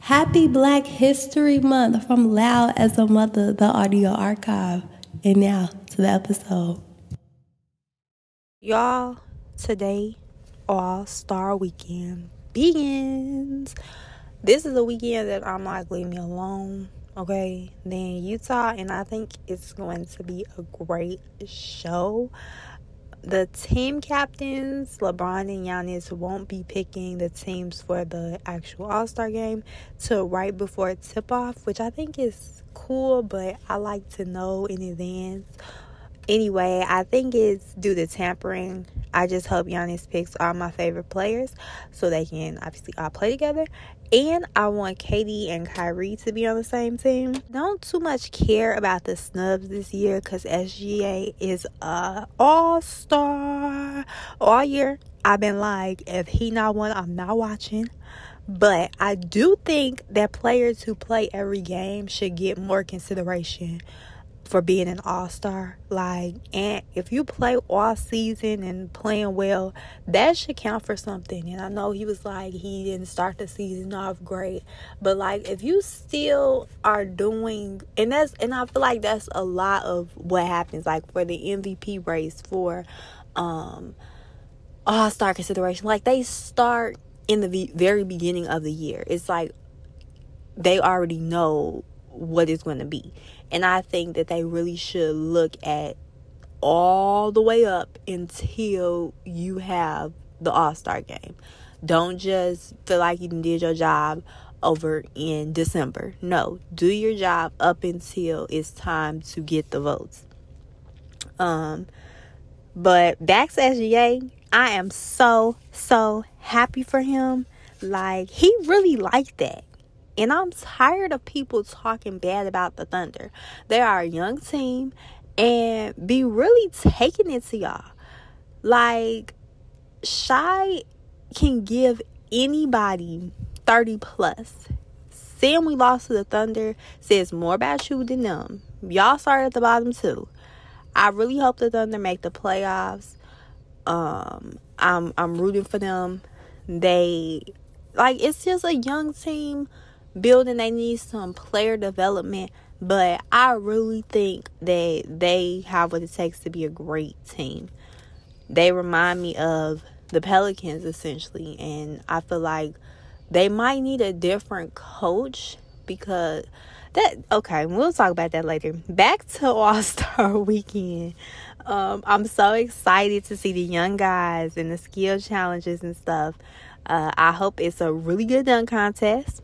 Happy Black History Month from Loud as a Mother, the audio archive. And now to the episode. Y'all, today, All Star Weekend begins. This is a weekend that I'm like, leave me alone, okay? Then Utah, and I think it's going to be a great show the team captains, LeBron and Giannis, won't be picking the teams for the actual All Star game till right before tip off, which I think is cool, but I like to know in advance. Anyway, I think it's due to tampering. I just hope Giannis picks all my favorite players so they can obviously all play together. And I want KD and Kyrie to be on the same team. Don't too much care about the snubs this year because SGA is a all star all year. I've been like, if he not one, I'm not watching. But I do think that players who play every game should get more consideration for being an all-star. Like and if you play all season and playing well that should count for something. And i know he was like he didn't start the season off great. But like if you still are doing and that's and i feel like that's a lot of what happens like for the mvp race for um all-star consideration. Like they start in the very beginning of the year. It's like they already know what it's going to be and I think that they really should look at all the way up until you have the All Star game. Don't just feel like you did your job over in December. No, do your job up until it's time to get the votes. Um, but back to SGA, I am so so happy for him. Like he really liked that. And I'm tired of people talking bad about the Thunder. They are a young team and be really taking it to y'all. Like, Shai can give anybody 30 plus. Saying we lost to the Thunder says more about you than them. Y'all started at the bottom too. I really hope the Thunder make the playoffs. Um, I'm I'm rooting for them. They like it's just a young team building they need some player development but i really think that they have what it takes to be a great team. They remind me of the pelicans essentially and i feel like they might need a different coach because that okay we'll talk about that later. Back to all-star weekend. Um, i'm so excited to see the young guys and the skill challenges and stuff. Uh, i hope it's a really good dunk contest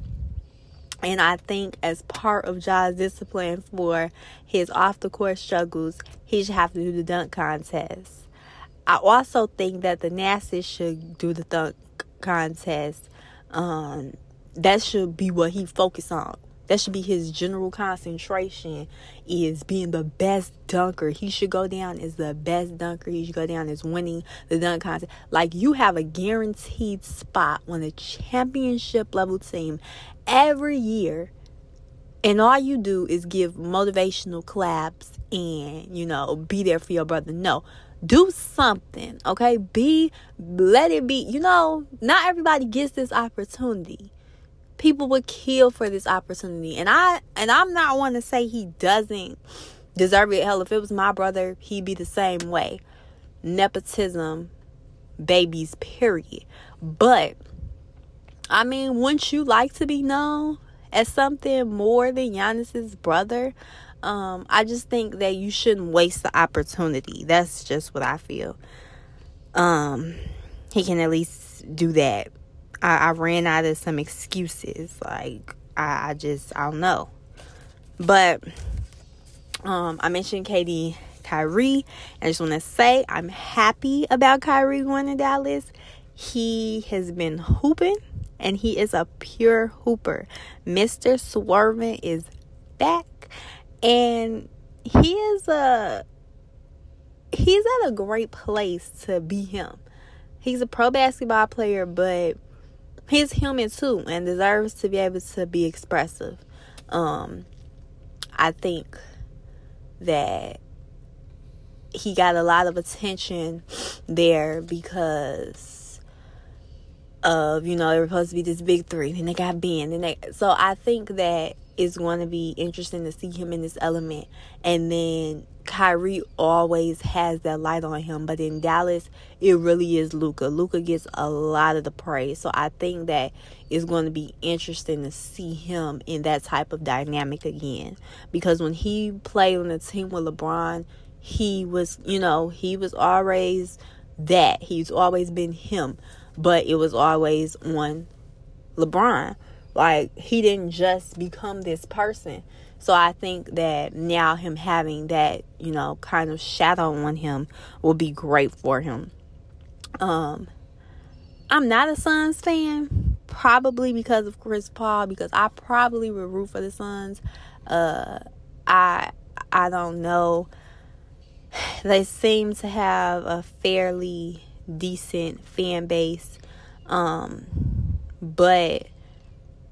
and I think as part of Ja's discipline for his off the court struggles, he should have to do the dunk contest. I also think that Thanasis should do the dunk contest. Um, that should be what he focus on that should be his general concentration is being the best dunker. He should go down as the best dunker. He should go down as winning the dunk contest. Like you have a guaranteed spot on a championship level team every year. And all you do is give motivational claps and, you know, be there for your brother. No, do something, okay? Be, let it be. You know, not everybody gets this opportunity people would kill for this opportunity. And I and I'm not one to say he doesn't deserve it. Hell, if it was my brother, he'd be the same way. Nepotism babies, period. But I mean, wouldn't you like to be known as something more than Giannis's brother? Um, I just think that you shouldn't waste the opportunity. That's just what I feel. Um, he can at least do that I, I ran out of some excuses. Like I, I just I don't know. But um I mentioned KD Kyrie. I just want to say I'm happy about Kyrie going to Dallas. He has been hooping and he is a pure hooper. Mr. Swerving is back and he is a he's at a great place to be him. He's a pro basketball player, but he's human too and deserves to be able to be expressive. Um, I think that he got a lot of attention there because of you know they were supposed to be this big three, then they got Ben, and they so I think that it's going to be interesting to see him in this element, and then Kyrie always has that light on him, but in Dallas, it really is Luka. Luka gets a lot of the praise, so I think that it's going to be interesting to see him in that type of dynamic again. Because when he played on the team with LeBron, he was, you know, he was always that. He's always been him, but it was always on LeBron. Like he didn't just become this person so I think that now him having that, you know, kind of shadow on him will be great for him. Um I'm not a Suns fan, probably because of Chris Paul, because I probably would root for the Suns. Uh I I don't know. They seem to have a fairly decent fan base. Um but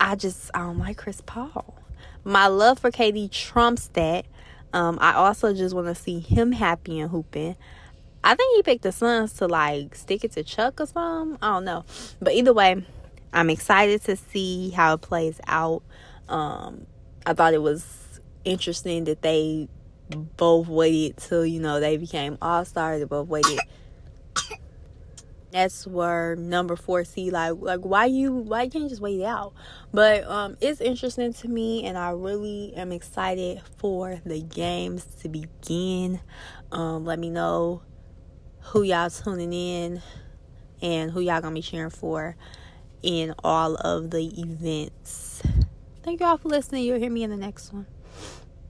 I just I don't like Chris Paul my love for KD trumps that. Um, I also just want to see him happy and hooping. I think he picked the Suns to like stick it to Chuck or something. I don't know, but either way, I'm excited to see how it plays out. Um, I thought it was interesting that they both waited till you know they became all stars. They both waited that's where number four see like like why you why you can't just wait out? But um it's interesting to me and i really am excited for the games to begin. Um let me know who y'all tuning in and who y'all gonna be cheering for in all of the events. Thank y'all for listening. You'll hear me in the next one